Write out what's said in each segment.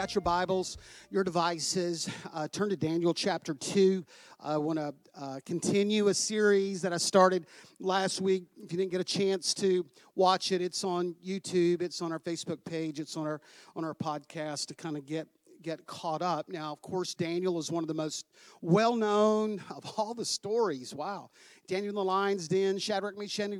Got your Bibles, your devices, uh, turn to Daniel chapter 2. I want to uh, continue a series that I started last week. If you didn't get a chance to watch it, it's on YouTube, it's on our Facebook page, it's on our on our podcast to kind of get get caught up. Now, of course, Daniel is one of the most well known of all the stories. Wow. Daniel in the lion's den, Shadrach, Meshach,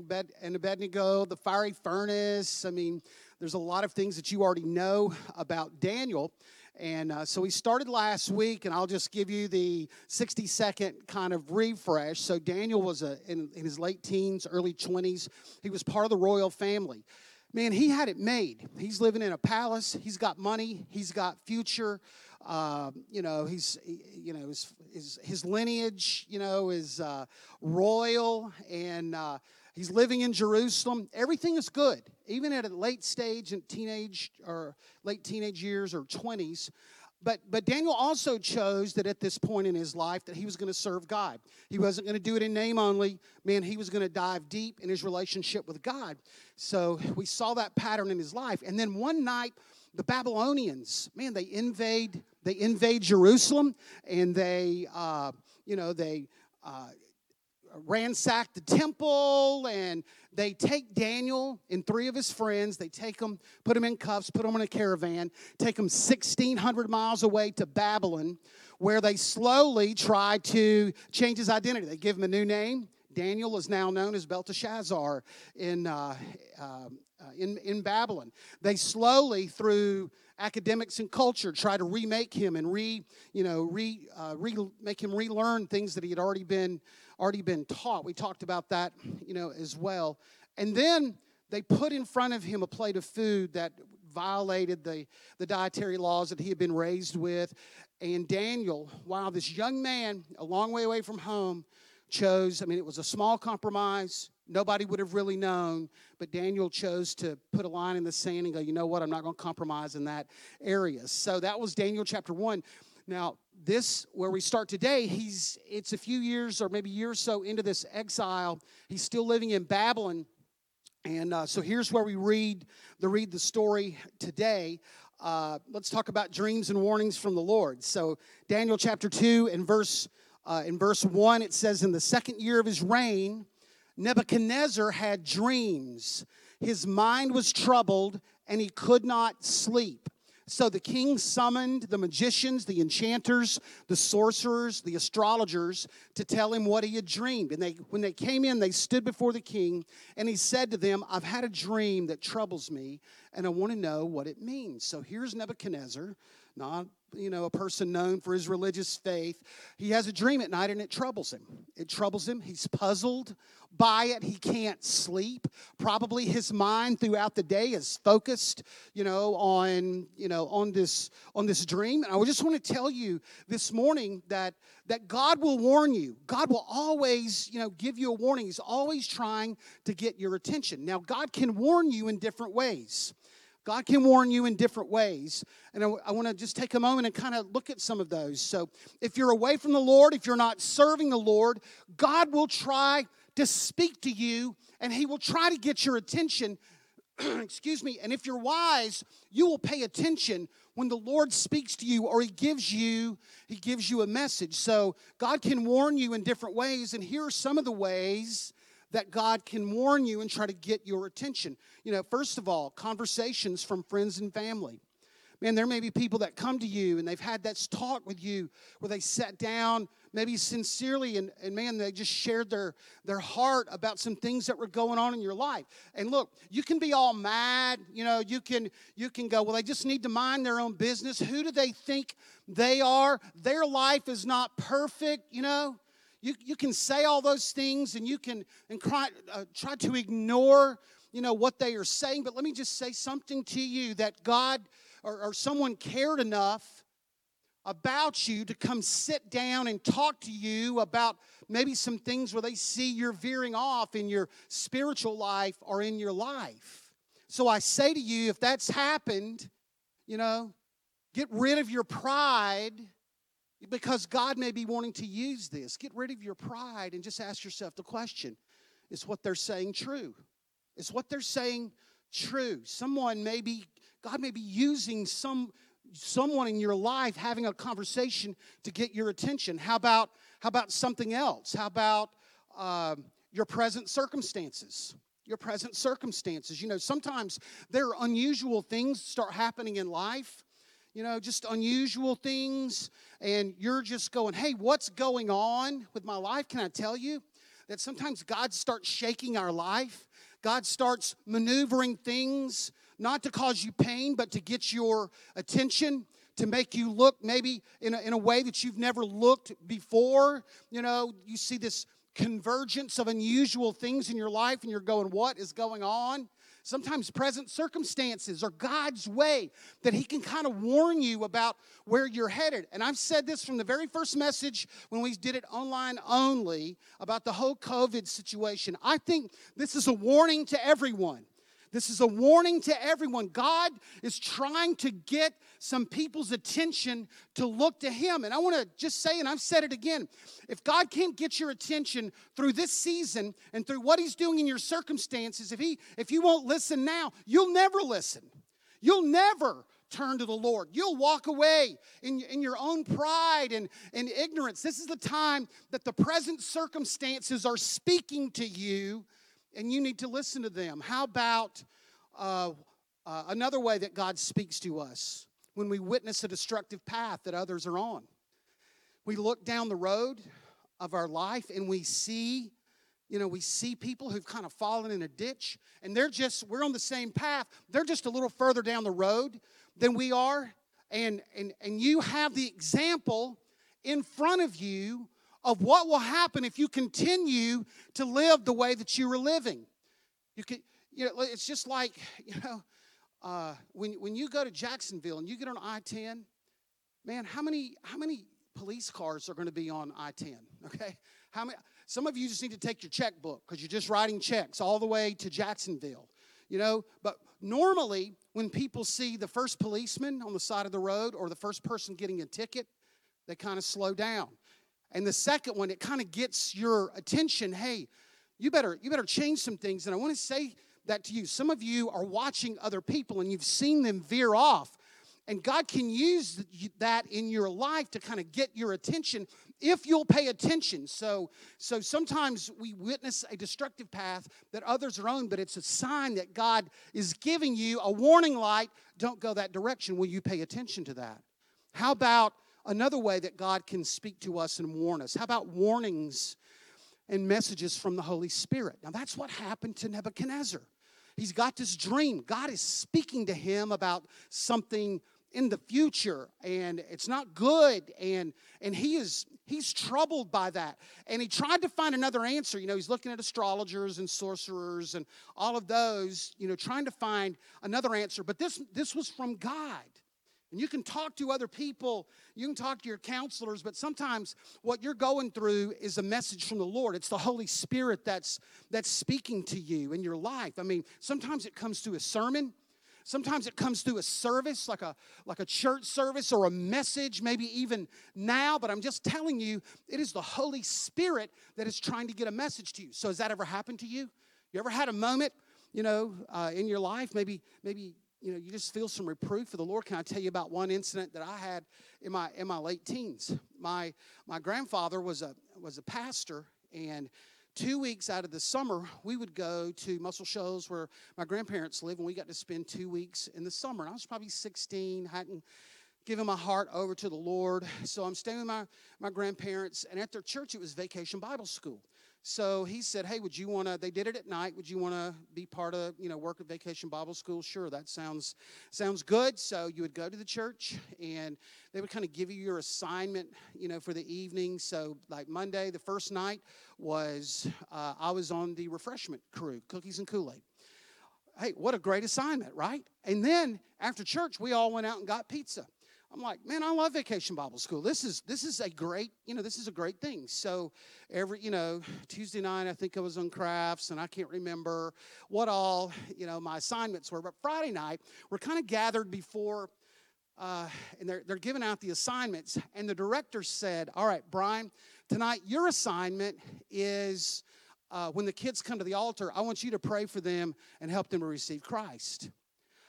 and Abednego, the fiery furnace. I mean, there's a lot of things that you already know about Daniel. And uh, so we started last week, and I'll just give you the 60 second kind of refresh. So Daniel was a, in, in his late teens, early 20s. He was part of the royal family. Man, he had it made. He's living in a palace. He's got money. He's got future. Uh, you know, he's, you know, his, his, his lineage, you know, is uh, royal, and uh, He's living in Jerusalem. Everything is good, even at a late stage in teenage or late teenage years or 20s. But, but Daniel also chose that at this point in his life that he was going to serve God. He wasn't going to do it in name only. Man, he was going to dive deep in his relationship with God. So we saw that pattern in his life. And then one night, the Babylonians, man, they invade they invade Jerusalem, and they, uh, you know, they uh, ransack the temple and they take Daniel and three of his friends, they take them, put them in cuffs, put them in a caravan, take them 1,600 miles away to Babylon, where they slowly try to change his identity. They give him a new name. Daniel is now known as Belteshazzar in, uh, uh, uh, in, in Babylon. They slowly, through academics and culture, try to remake him and re, you know, re, uh, re make him relearn things that he had already been already been taught. We talked about that, you know, as well. And then they put in front of him a plate of food that violated the, the dietary laws that he had been raised with. And Daniel, while this young man, a long way away from home, chose, I mean, it was a small compromise. Nobody would have really known, but Daniel chose to put a line in the sand and go, you know what, I'm not going to compromise in that area. So that was Daniel chapter 1. Now, this where we start today he's it's a few years or maybe a year or so into this exile. He's still living in babylon. And uh, so here's where we read the read the story today. Uh, let's talk about dreams and warnings from the lord. So daniel chapter 2 and verse uh, in verse 1 it says in the second year of his reign nebuchadnezzar had dreams. His mind was troubled and he could not sleep so the king summoned the magicians, the enchanters, the sorcerers, the astrologers to tell him what he had dreamed. And they, when they came in, they stood before the king, and he said to them, I've had a dream that troubles me, and I want to know what it means. So here's Nebuchadnezzar, not you know, a person known for his religious faith. He has a dream at night and it troubles him. It troubles him. He's puzzled by it. He can't sleep. Probably his mind throughout the day is focused, you know, on, you know, on this on this dream. And I just want to tell you this morning that that God will warn you. God will always, you know, give you a warning. He's always trying to get your attention. Now, God can warn you in different ways. God can warn you in different ways. And I, I want to just take a moment and kind of look at some of those. So, if you're away from the Lord, if you're not serving the Lord, God will try to speak to you and He will try to get your attention. Excuse me. And if you're wise, you will pay attention when the Lord speaks to you or He gives you He gives you a message. So God can warn you in different ways, and here are some of the ways that God can warn you and try to get your attention. You know, first of all, conversations from friends and family. Man, there may be people that come to you and they've had that talk with you where they sat down, maybe sincerely, and, and man, they just shared their, their heart about some things that were going on in your life. And look, you can be all mad, you know, you can you can go, well, they just need to mind their own business. Who do they think they are? Their life is not perfect, you know. You, you can say all those things and you can and cry, uh, try to ignore you know what they are saying but let me just say something to you that god or, or someone cared enough about you to come sit down and talk to you about maybe some things where they see you're veering off in your spiritual life or in your life. So I say to you, if that's happened, you know, get rid of your pride because God may be wanting to use this. Get rid of your pride and just ask yourself the question is what they're saying true? Is what they're saying true? Someone may be, God may be using some someone in your life having a conversation to get your attention. How about how about something else? How about uh, your present circumstances? Your present circumstances. You know, sometimes there are unusual things start happening in life. You know, just unusual things, and you're just going, "Hey, what's going on with my life?" Can I tell you that sometimes God starts shaking our life? God starts maneuvering things not to cause you pain, but to get your attention, to make you look maybe in a, in a way that you've never looked before. You know, you see this convergence of unusual things in your life, and you're going, What is going on? Sometimes present circumstances are God's way that He can kind of warn you about where you're headed. And I've said this from the very first message when we did it online only about the whole COVID situation. I think this is a warning to everyone. This is a warning to everyone. God is trying to get some people's attention to look to Him. And I want to just say, and I've said it again if God can't get your attention through this season and through what He's doing in your circumstances, if, he, if you won't listen now, you'll never listen. You'll never turn to the Lord. You'll walk away in, in your own pride and, and ignorance. This is the time that the present circumstances are speaking to you and you need to listen to them. How about uh, uh, another way that God speaks to us when we witness a destructive path that others are on? We look down the road of our life and we see you know we see people who've kind of fallen in a ditch and they're just we're on the same path they're just a little further down the road than we are and and and you have the example in front of you of what will happen if you continue to live the way that you were living. You can, you know, it's just like, you know, uh, when, when you go to Jacksonville and you get on I-10, man, how many, how many police cars are going to be on I-10, okay? How many, some of you just need to take your checkbook because you're just writing checks all the way to Jacksonville, you know? But normally, when people see the first policeman on the side of the road or the first person getting a ticket, they kind of slow down. And the second one, it kind of gets your attention. Hey, you better you better change some things. And I want to say that to you. Some of you are watching other people and you've seen them veer off. And God can use that in your life to kind of get your attention if you'll pay attention. So, so sometimes we witness a destructive path that others are on, but it's a sign that God is giving you a warning light. Don't go that direction. Will you pay attention to that? How about another way that God can speak to us and warn us. How about warnings and messages from the Holy Spirit? Now, that's what happened to Nebuchadnezzar. He's got this dream. God is speaking to him about something in the future and it's not good and and he is he's troubled by that and he tried to find another answer you know he's looking at astrologers and sorcerers and all of those you know trying to find another answer but this this was from god and you can talk to other people, you can talk to your counselors, but sometimes what you're going through is a message from the Lord. It's the Holy Spirit that's that's speaking to you in your life. I mean, sometimes it comes through a sermon, sometimes it comes through a service like a like a church service or a message maybe even now but i'm just telling you it is the holy spirit that is trying to get a message to you so has that ever happened to you you ever had a moment you know uh, in your life maybe maybe you know, you just feel some reproof for the Lord. Can I tell you about one incident that I had in my in my late teens? My my grandfather was a was a pastor, and two weeks out of the summer, we would go to Muscle Shoals where my grandparents live, and we got to spend two weeks in the summer. And I was probably 16, hadn't given my heart over to the Lord. So I'm staying with my, my grandparents, and at their church, it was vacation Bible school. So he said, "Hey, would you want to? They did it at night. Would you want to be part of, you know, work at Vacation Bible School? Sure, that sounds sounds good. So you would go to the church, and they would kind of give you your assignment, you know, for the evening. So like Monday, the first night was uh, I was on the refreshment crew, cookies and Kool Aid. Hey, what a great assignment, right? And then after church, we all went out and got pizza. I'm like, man, I love Vacation Bible School. This is this is a great, you know, this is a great thing. So every, you know, Tuesday night I think I was on crafts and I can't remember what all, you know, my assignments were. But Friday night we're kind of gathered before uh, and they're, they're giving out the assignments. And the director said, All right, Brian, tonight your assignment is uh, when the kids come to the altar, I want you to pray for them and help them to receive Christ.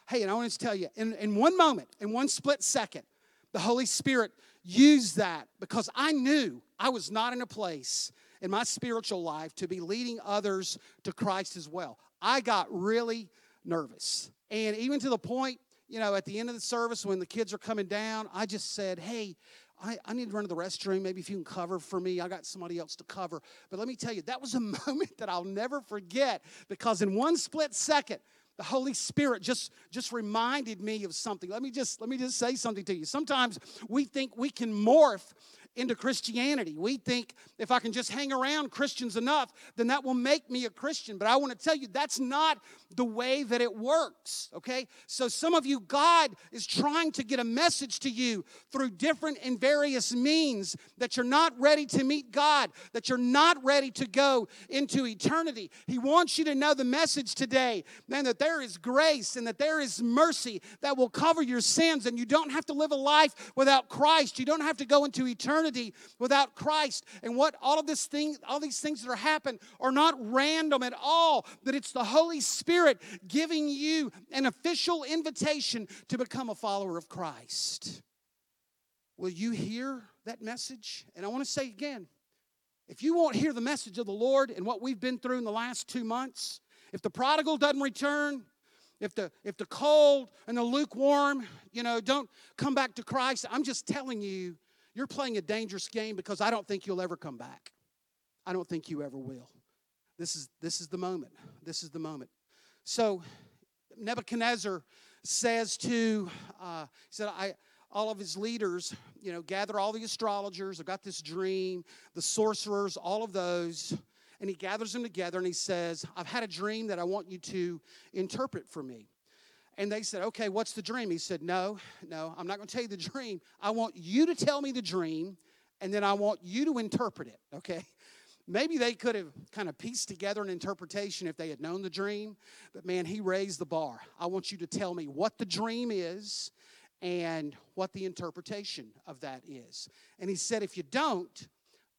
Hey, and I want to tell you, in, in one moment, in one split second, the Holy Spirit used that because I knew I was not in a place in my spiritual life to be leading others to Christ as well. I got really nervous. And even to the point, you know, at the end of the service when the kids are coming down, I just said, hey, I, I need to run to the restroom. Maybe if you can cover for me, I got somebody else to cover. But let me tell you, that was a moment that I'll never forget because in one split second, the holy spirit just just reminded me of something. Let me just let me just say something to you. Sometimes we think we can morph into Christianity. We think if I can just hang around Christians enough, then that will make me a Christian. But I want to tell you, that's not the way that it works, okay? So some of you, God is trying to get a message to you through different and various means that you're not ready to meet God, that you're not ready to go into eternity. He wants you to know the message today, man, that there is grace and that there is mercy that will cover your sins, and you don't have to live a life without Christ. You don't have to go into eternity without Christ. And what all of this thing, all these things that are happening are not random at all, that it's the Holy Spirit giving you an official invitation to become a follower of Christ. Will you hear that message? And I want to say again if you won't hear the message of the Lord and what we've been through in the last two months, if the prodigal doesn't return, if the if the cold and the lukewarm, you know, don't come back to Christ, I'm just telling you, you're playing a dangerous game because I don't think you'll ever come back. I don't think you ever will. This is this is the moment. This is the moment. So Nebuchadnezzar says to, uh, he said, I, all of his leaders, you know, gather all the astrologers. I've got this dream, the sorcerers, all of those. And he gathers them together and he says, I've had a dream that I want you to interpret for me. And they said, Okay, what's the dream? He said, No, no, I'm not going to tell you the dream. I want you to tell me the dream, and then I want you to interpret it, okay? Maybe they could have kind of pieced together an interpretation if they had known the dream, but man, he raised the bar. I want you to tell me what the dream is and what the interpretation of that is. And he said, if you don't,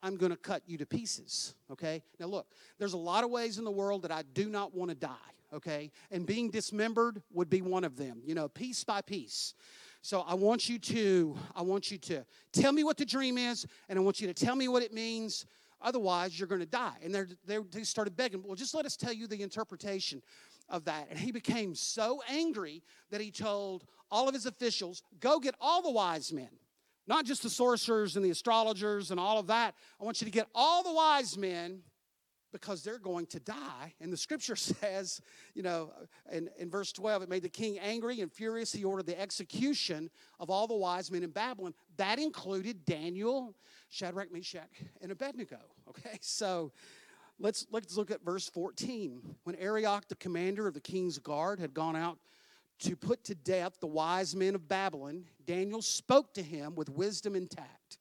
I'm going to cut you to pieces. Okay? Now, look, there's a lot of ways in the world that I do not want to die. Okay? And being dismembered would be one of them, you know, piece by piece. So I want you to, I want you to tell me what the dream is, and I want you to tell me what it means Otherwise, you're going to die. And they're, they're, they started begging, well, just let us tell you the interpretation of that. And he became so angry that he told all of his officials, go get all the wise men, not just the sorcerers and the astrologers and all of that. I want you to get all the wise men because they're going to die. And the scripture says, you know, in, in verse 12, it made the king angry and furious. He ordered the execution of all the wise men in Babylon. That included Daniel, Shadrach, Meshach, and Abednego. Okay, so let's let's look at verse 14. When Arioch, the commander of the king's guard, had gone out to put to death the wise men of Babylon, Daniel spoke to him with wisdom and tact.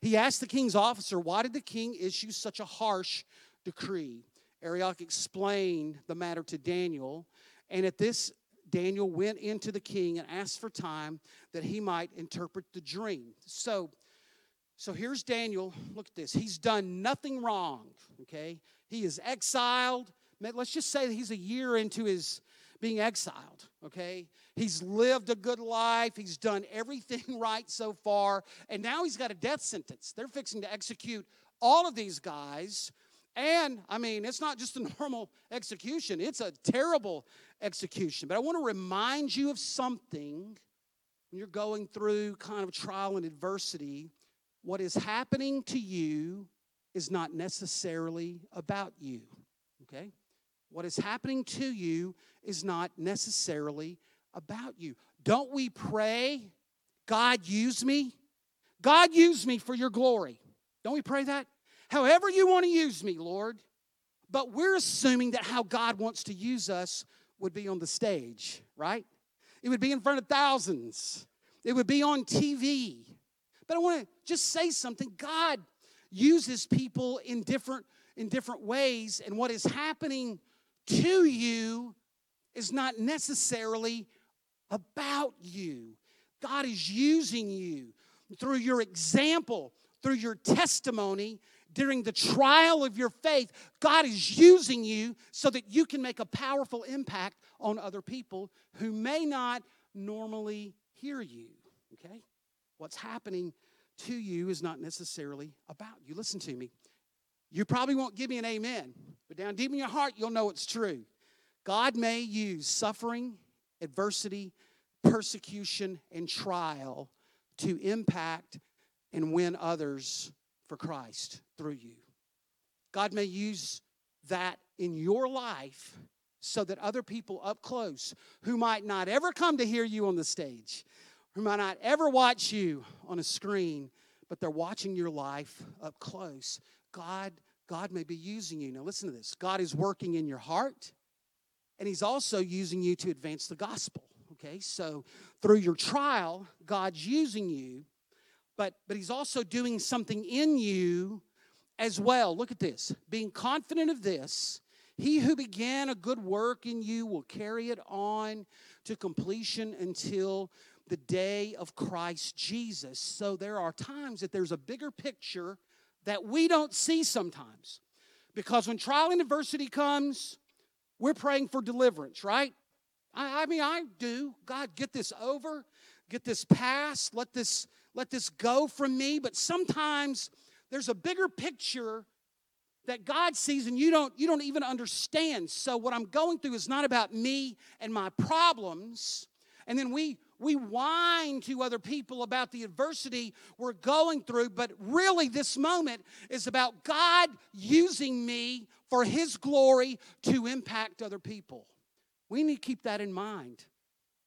He asked the king's officer, Why did the king issue such a harsh decree? Arioch explained the matter to Daniel, and at this, Daniel went into the king and asked for time that he might interpret the dream. So, so here's Daniel. Look at this. He's done nothing wrong, okay? He is exiled. Let's just say he's a year into his being exiled, okay? He's lived a good life. He's done everything right so far. And now he's got a death sentence. They're fixing to execute all of these guys. And I mean, it's not just a normal execution, it's a terrible execution. But I want to remind you of something when you're going through kind of trial and adversity what is happening to you is not necessarily about you. Okay? What is happening to you is not necessarily about you. Don't we pray, God, use me? God, use me for your glory. Don't we pray that? However, you want to use me, Lord. But we're assuming that how God wants to use us would be on the stage, right? It would be in front of thousands. It would be on TV. But I want to just say something. God uses people in different in different ways and what is happening to you is not necessarily about you. God is using you through your example, through your testimony during the trial of your faith. God is using you so that you can make a powerful impact on other people who may not normally hear you. Okay? What's happening to you is not necessarily about you. Listen to me. You probably won't give me an amen, but down deep in your heart, you'll know it's true. God may use suffering, adversity, persecution, and trial to impact and win others for Christ through you. God may use that in your life so that other people up close who might not ever come to hear you on the stage, who might not ever watch you on a screen, but they're watching your life up close. God, God may be using you. Now listen to this. God is working in your heart, and He's also using you to advance the gospel. Okay, so through your trial, God's using you, but but He's also doing something in you as well. Look at this. Being confident of this, he who began a good work in you will carry it on to completion until the day of Christ Jesus. So there are times that there's a bigger picture that we don't see sometimes. Because when trial and adversity comes, we're praying for deliverance, right? I, I mean, I do. God, get this over, get this past, let this, let this go from me. But sometimes there's a bigger picture that God sees and you don't you don't even understand. So what I'm going through is not about me and my problems. And then we we whine to other people about the adversity we're going through, but really, this moment is about God using me for His glory to impact other people. We need to keep that in mind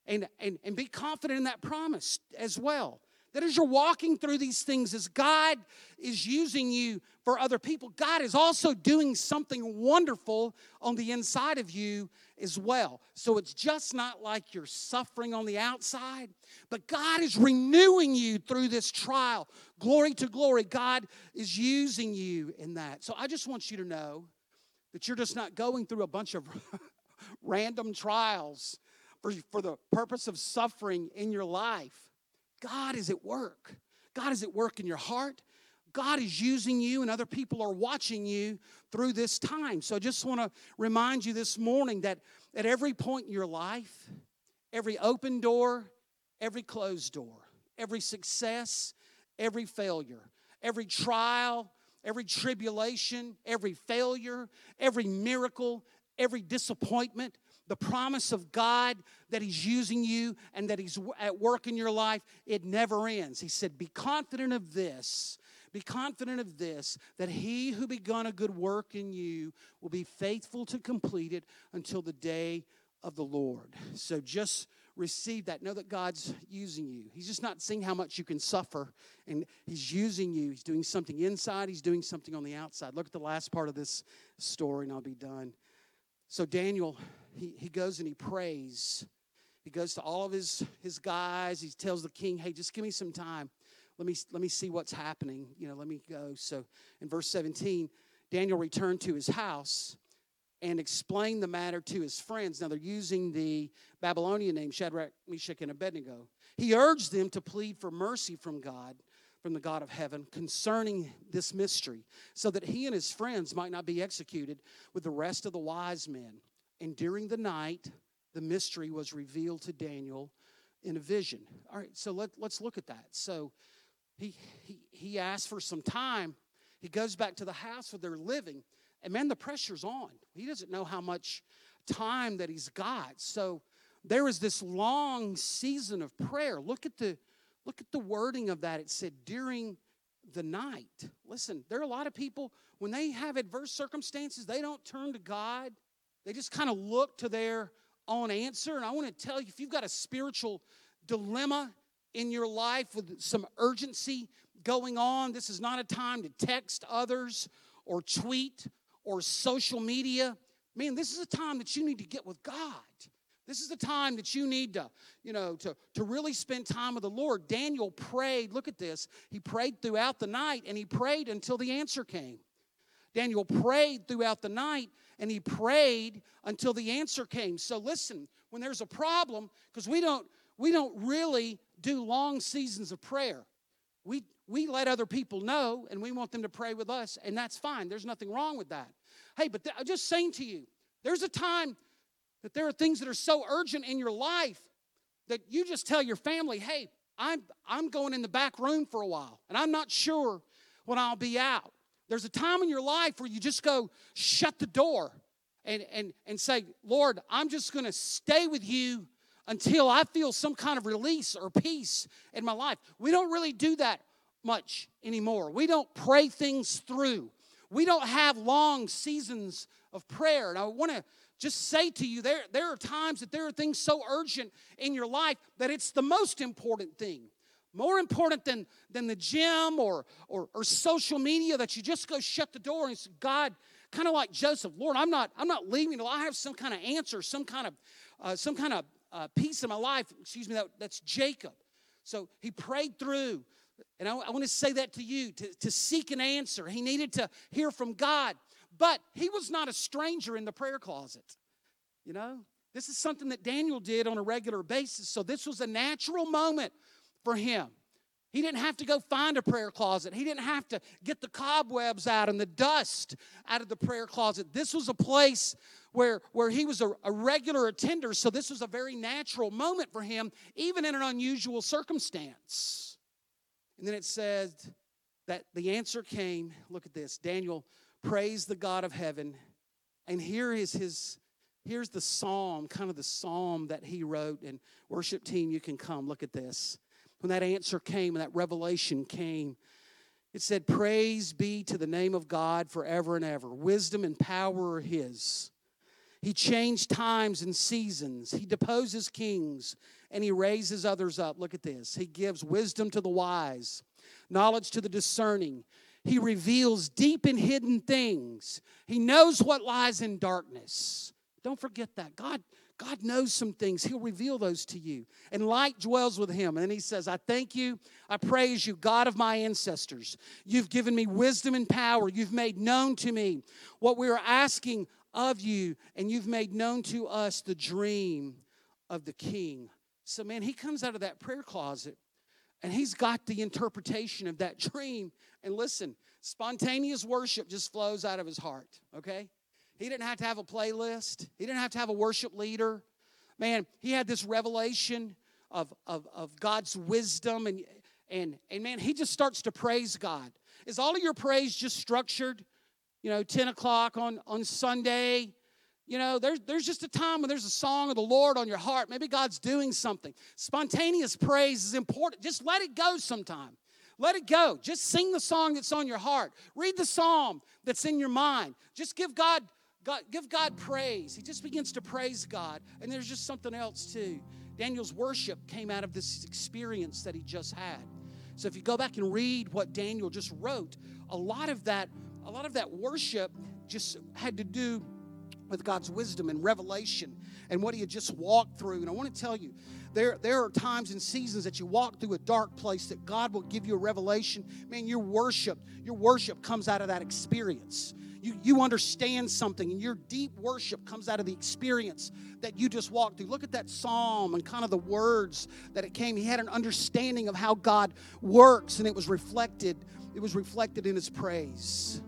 and, and, and be confident in that promise as well. That as you're walking through these things, as God is using you for other people, God is also doing something wonderful on the inside of you as well. So it's just not like you're suffering on the outside, but God is renewing you through this trial. Glory to glory. God is using you in that. So I just want you to know that you're just not going through a bunch of random trials for, for the purpose of suffering in your life. God is at work. God is at work in your heart. God is using you, and other people are watching you through this time. So I just want to remind you this morning that at every point in your life, every open door, every closed door, every success, every failure, every trial, every tribulation, every failure, every miracle, every disappointment, the promise of God that He's using you and that He's at work in your life, it never ends. He said, Be confident of this. Be confident of this, that he who begun a good work in you will be faithful to complete it until the day of the Lord. So just receive that. Know that God's using you. He's just not seeing how much you can suffer, and He's using you. He's doing something inside, He's doing something on the outside. Look at the last part of this story, and I'll be done. So Daniel, he, he goes and he prays. He goes to all of his, his guys. He tells the king, hey, just give me some time. Let me, let me see what's happening. You know, let me go. So in verse 17, Daniel returned to his house and explained the matter to his friends. Now they're using the Babylonian name Shadrach, Meshach, and Abednego. He urged them to plead for mercy from God from the God of heaven concerning this mystery, so that he and his friends might not be executed with the rest of the wise men. And during the night, the mystery was revealed to Daniel in a vision. All right, so let, let's look at that. So he, he, he asked for some time. He goes back to the house where they're living, and man, the pressure's on. He doesn't know how much time that he's got. So there is this long season of prayer. Look at the Look at the wording of that. It said during the night. Listen, there are a lot of people, when they have adverse circumstances, they don't turn to God. They just kind of look to their own answer. And I want to tell you if you've got a spiritual dilemma in your life with some urgency going on, this is not a time to text others or tweet or social media. Man, this is a time that you need to get with God This is the time that you need to, you know, to, to really spend time with the Lord. Daniel prayed, look at this. He prayed throughout the night and he prayed until the answer came. Daniel prayed throughout the night and he prayed until the answer came. So listen, when there's a problem, because we don't we don't really do long seasons of prayer. We we let other people know and we want them to pray with us, and that's fine. There's nothing wrong with that. Hey, but th- I'm just saying to you, there's a time that there are things that are so urgent in your life that you just tell your family, hey, I'm, I'm going in the back room for a while, and I'm not sure when I'll be out. There's a time in your life where you just go shut the door and, and, and say, Lord, I'm just going to stay with you until I feel some kind of release or peace in my life. We don't really do that much anymore. We don't pray things through. We don't have long seasons of prayer. And I want to just say to you there, there are times that there are things so urgent in your life that it's the most important thing more important than, than the gym or, or, or social media that you just go shut the door and say god kind of like joseph lord i'm not i'm not leaving. Until i have some kind of answer some kind of uh, some kind of uh, peace in my life. Excuse me that, that's jacob. So he prayed through. And I, I want to say that to you to, to seek an answer. He needed to hear from god but he was not a stranger in the prayer closet. You know, this is something that Daniel did on a regular basis. So this was a natural moment for him. He didn't have to go find a prayer closet. He didn't have to get the cobwebs out and the dust out of the prayer closet. This was a place where, where he was a, a regular attender. So this was a very natural moment for him, even in an unusual circumstance. And then it said that the answer came. Look at this Daniel praise the God of heaven. And here is his here's the psalm, kind of the psalm that he wrote. And worship team, you can come. Look at this. When that answer came and that revelation came, it said, Praise be to the name of God forever and ever. Wisdom and power are his. He changed times and seasons. He deposes kings and he raises others up. Look at this. He gives wisdom to the wise, knowledge to the discerning. He reveals deep and hidden things. He knows what lies in darkness. Don't forget that. God, God knows some things. He'll reveal those to you. And light dwells with him. And he says, I thank you. I praise you, God of my ancestors. You've given me wisdom and power. You've made known to me what we are asking of you. And you've made known to us the dream of the king. So, man, he comes out of that prayer closet and he's got the interpretation of that dream. And listen, spontaneous worship just flows out of his heart, okay? He didn't have to have a playlist, he didn't have to have a worship leader. Man, he had this revelation of, of, of God's wisdom, and, and, and man, he just starts to praise God. Is all of your praise just structured? You know, 10 o'clock on, on Sunday, you know, there's, there's just a time when there's a song of the Lord on your heart. Maybe God's doing something. Spontaneous praise is important. Just let it go sometime. Let it go. Just sing the song that's on your heart. Read the psalm that's in your mind. Just give God, God, give God praise. He just begins to praise God. And there's just something else too. Daniel's worship came out of this experience that he just had. So if you go back and read what Daniel just wrote, a lot of that, a lot of that worship just had to do with God's wisdom and revelation and what he had just walked through. And I want to tell you, there, there are times and seasons that you walk through a dark place that God will give you a revelation. Man, your worship, your worship comes out of that experience. You, you understand something, and your deep worship comes out of the experience that you just walked through. Look at that psalm and kind of the words that it came. He had an understanding of how God works, and it was reflected. It was reflected in his praise.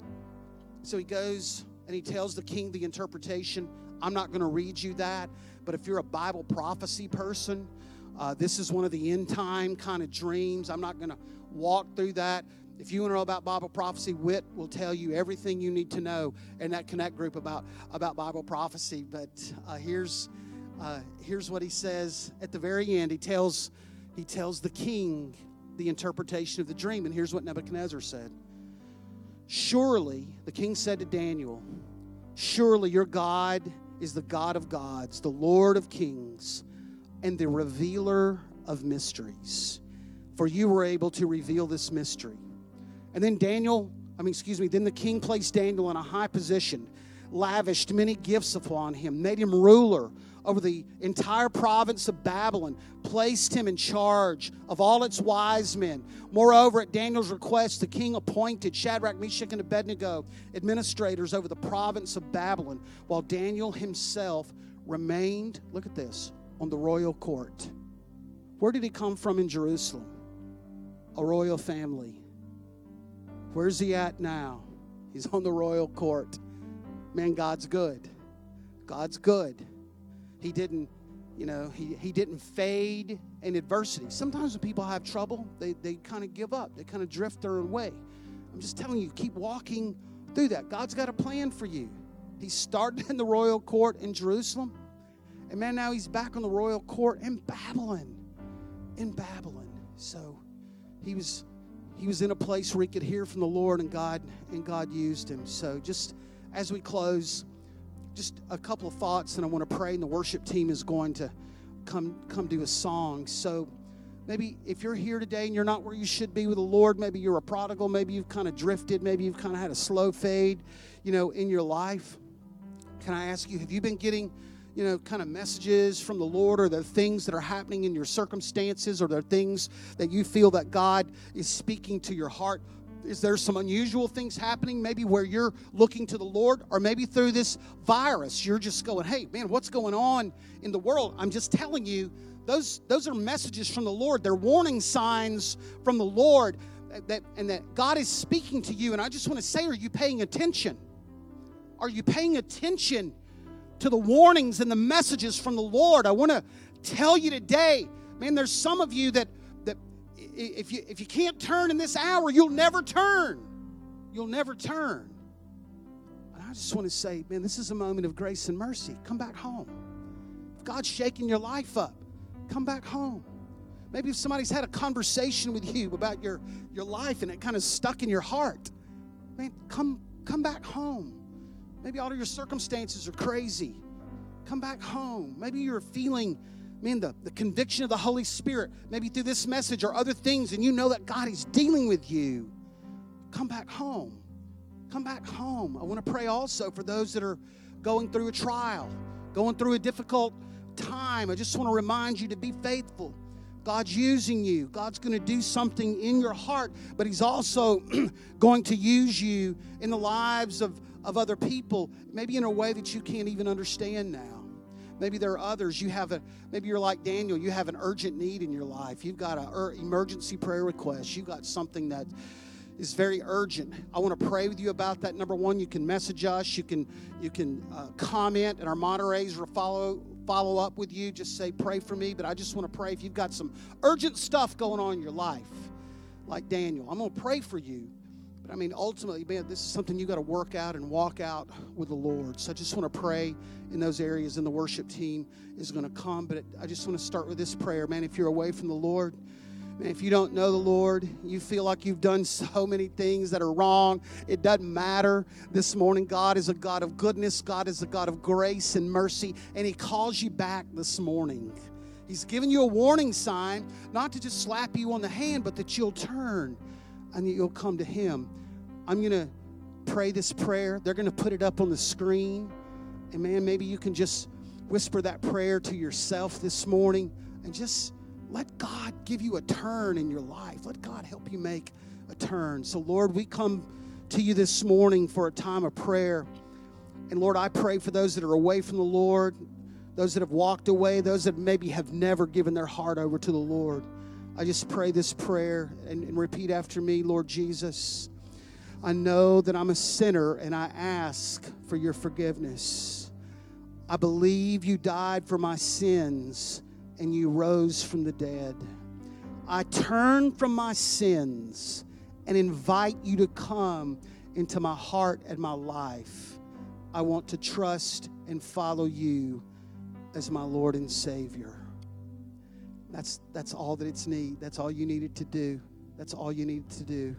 So he goes and he tells the king the interpretation. I'm not going to read you that, but if you're a Bible prophecy person, uh, this is one of the end time kind of dreams. I'm not going to walk through that. If you want to know about Bible prophecy, Whit will tell you everything you need to know in that connect group about, about Bible prophecy. But uh, here's, uh, here's what he says at the very end. He tells, he tells the king the interpretation of the dream. And here's what Nebuchadnezzar said Surely, the king said to Daniel, Surely your God is the God of gods, the Lord of kings, and the revealer of mysteries. For you were able to reveal this mystery. And then Daniel, I mean, excuse me, then the king placed Daniel in a high position, lavished many gifts upon him, made him ruler over the entire province of Babylon, placed him in charge of all its wise men. Moreover, at Daniel's request, the king appointed Shadrach, Meshach, and Abednego administrators over the province of Babylon, while Daniel himself remained, look at this, on the royal court. Where did he come from in Jerusalem? A royal family. Where's he at now? He's on the royal court. Man, God's good. God's good. He didn't, you know, he, he didn't fade in adversity. Sometimes when people have trouble, they, they kind of give up, they kind of drift their own way. I'm just telling you, keep walking through that. God's got a plan for you. He started in the royal court in Jerusalem, and man, now he's back on the royal court in Babylon. In Babylon. So he was he was in a place where he could hear from the Lord and God and God used him. So just as we close, just a couple of thoughts, and I want to pray, and the worship team is going to come come do a song. So maybe if you're here today and you're not where you should be with the Lord, maybe you're a prodigal, maybe you've kind of drifted, maybe you've kind of had a slow fade, you know, in your life. Can I ask you, have you been getting you know, kind of messages from the Lord, or the things that are happening in your circumstances, or the things that you feel that God is speaking to your heart? Is there some unusual things happening, maybe where you're looking to the Lord, or maybe through this virus, you're just going, hey, man, what's going on in the world? I'm just telling you, those, those are messages from the Lord. They're warning signs from the Lord that, and that God is speaking to you. And I just want to say, are you paying attention? Are you paying attention to the warnings and the messages from the Lord? I want to tell you today, man, there's some of you that that if you if you can't turn in this hour, you'll never turn. You'll never turn. And I just want to say, man, this is a moment of grace and mercy. Come back home. If God's shaking your life up, come back home. Maybe if somebody's had a conversation with you about your, your life and it kind of stuck in your heart, man, come come back home. Maybe all of your circumstances are crazy. Come back home. Maybe you're feeling man, the, the conviction of the Holy Spirit, maybe through this message or other things, and you know that God is dealing with you, come back home. Come back home. I want to pray also for those that are going through a trial, going through a difficult time. I just want to remind you to be faithful. God's using you. God's going to do something in your heart, but He's also going to use you in the lives of, of other people, maybe in a way that you can't even understand now. Maybe there are others. You have a maybe you're like Daniel. You have an urgent need in your life. You've got an emergency prayer request. You've got something that is very urgent. I want to pray with you about that. Number one, you can message us. You can you can uh, comment, and our moderators will follow follow up with you. Just say pray for me. But I just want to pray if you've got some urgent stuff going on in your life, like Daniel. I'm going to pray for you. But I mean, ultimately, man, this is something you got to work out and walk out with the Lord. So I just want to pray in those areas, and the worship team is going to come. But I just want to start with this prayer, man. If you're away from the Lord, man, if you don't know the Lord, you feel like you've done so many things that are wrong, it doesn't matter. This morning, God is a God of goodness, God is a God of grace and mercy, and He calls you back this morning. He's given you a warning sign, not to just slap you on the hand, but that you'll turn and that you'll come to Him. I'm going to pray this prayer. They're going to put it up on the screen. And man, maybe you can just whisper that prayer to yourself this morning and just let God give you a turn in your life. Let God help you make a turn. So, Lord, we come to you this morning for a time of prayer. And Lord, I pray for those that are away from the Lord, those that have walked away, those that maybe have never given their heart over to the Lord. I just pray this prayer and, and repeat after me, Lord Jesus. I know that I'm a sinner and I ask for your forgiveness. I believe you died for my sins and you rose from the dead. I turn from my sins and invite you to come into my heart and my life. I want to trust and follow you as my Lord and Savior. That's, that's all that it's need. That's all you needed to do. That's all you needed to do.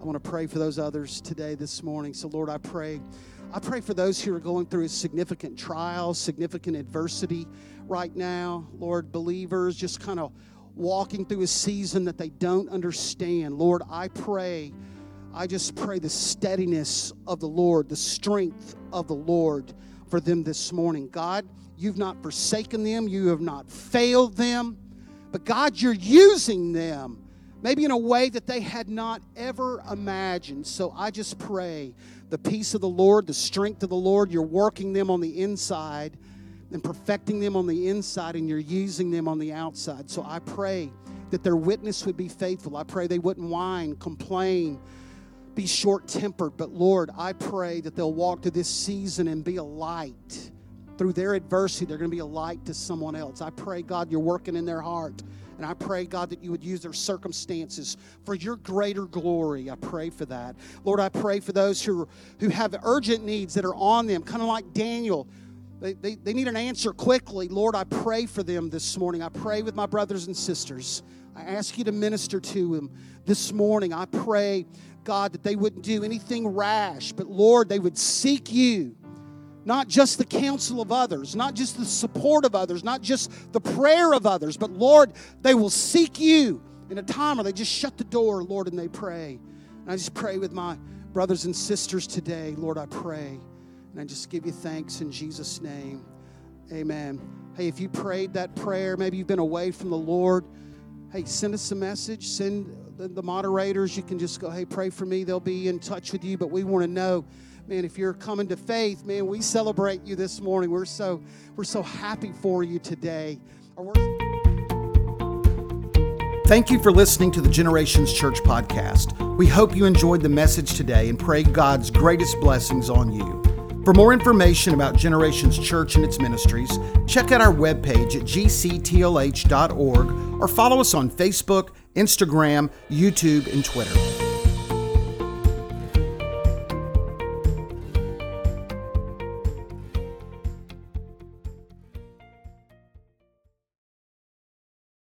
I want to pray for those others today, this morning. So, Lord, I pray. I pray for those who are going through significant trial, significant adversity right now. Lord, believers just kind of walking through a season that they don't understand. Lord, I pray, I just pray the steadiness of the Lord, the strength of the Lord for them this morning. God, you've not forsaken them, you have not failed them, but God, you're using them maybe in a way that they had not ever imagined. So I just pray the peace of the Lord, the strength of the Lord, you're working them on the inside and perfecting them on the inside, and you're using them on the outside. So I pray that their witness would be faithful. I pray they wouldn't whine, complain, be short tempered. But Lord, I pray that they'll walk through this season and be a light. Through their adversity, they're going to be a light to someone else. I pray, God, you're working in their heart. And I pray, God, that you would use their circumstances for your greater glory. I pray for that. Lord, I pray for those who, who have urgent needs that are on them, kind of like Daniel. They, they, they need an answer quickly. Lord, I pray for them this morning. I pray with my brothers and sisters. I ask you to minister to them this morning. I pray, God, that they wouldn't do anything rash, but Lord, they would seek you not just the counsel of others, not just the support of others, not just the prayer of others, but Lord, they will seek you in a time where they just shut the door, Lord, and they pray. And I just pray with my brothers and sisters today, Lord, I pray. And I just give you thanks in Jesus' name. Amen. Hey, if you prayed that prayer, maybe you've been away from the Lord, hey, send us a message. Send the, moderators. You can just go, hey, pray for me. They'll be in touch with you. But we want to know man, if you're coming to faith, man, we celebrate you this morning. We're so we're so happy for you today. Thank you for listening to the Generations Church podcast. We hope you enjoyed the message today and pray God's greatest blessings on you. For more information about Generations Church and its ministries, check out our webpage at gctlh.org or follow us on Facebook, Instagram, YouTube, and Twitter.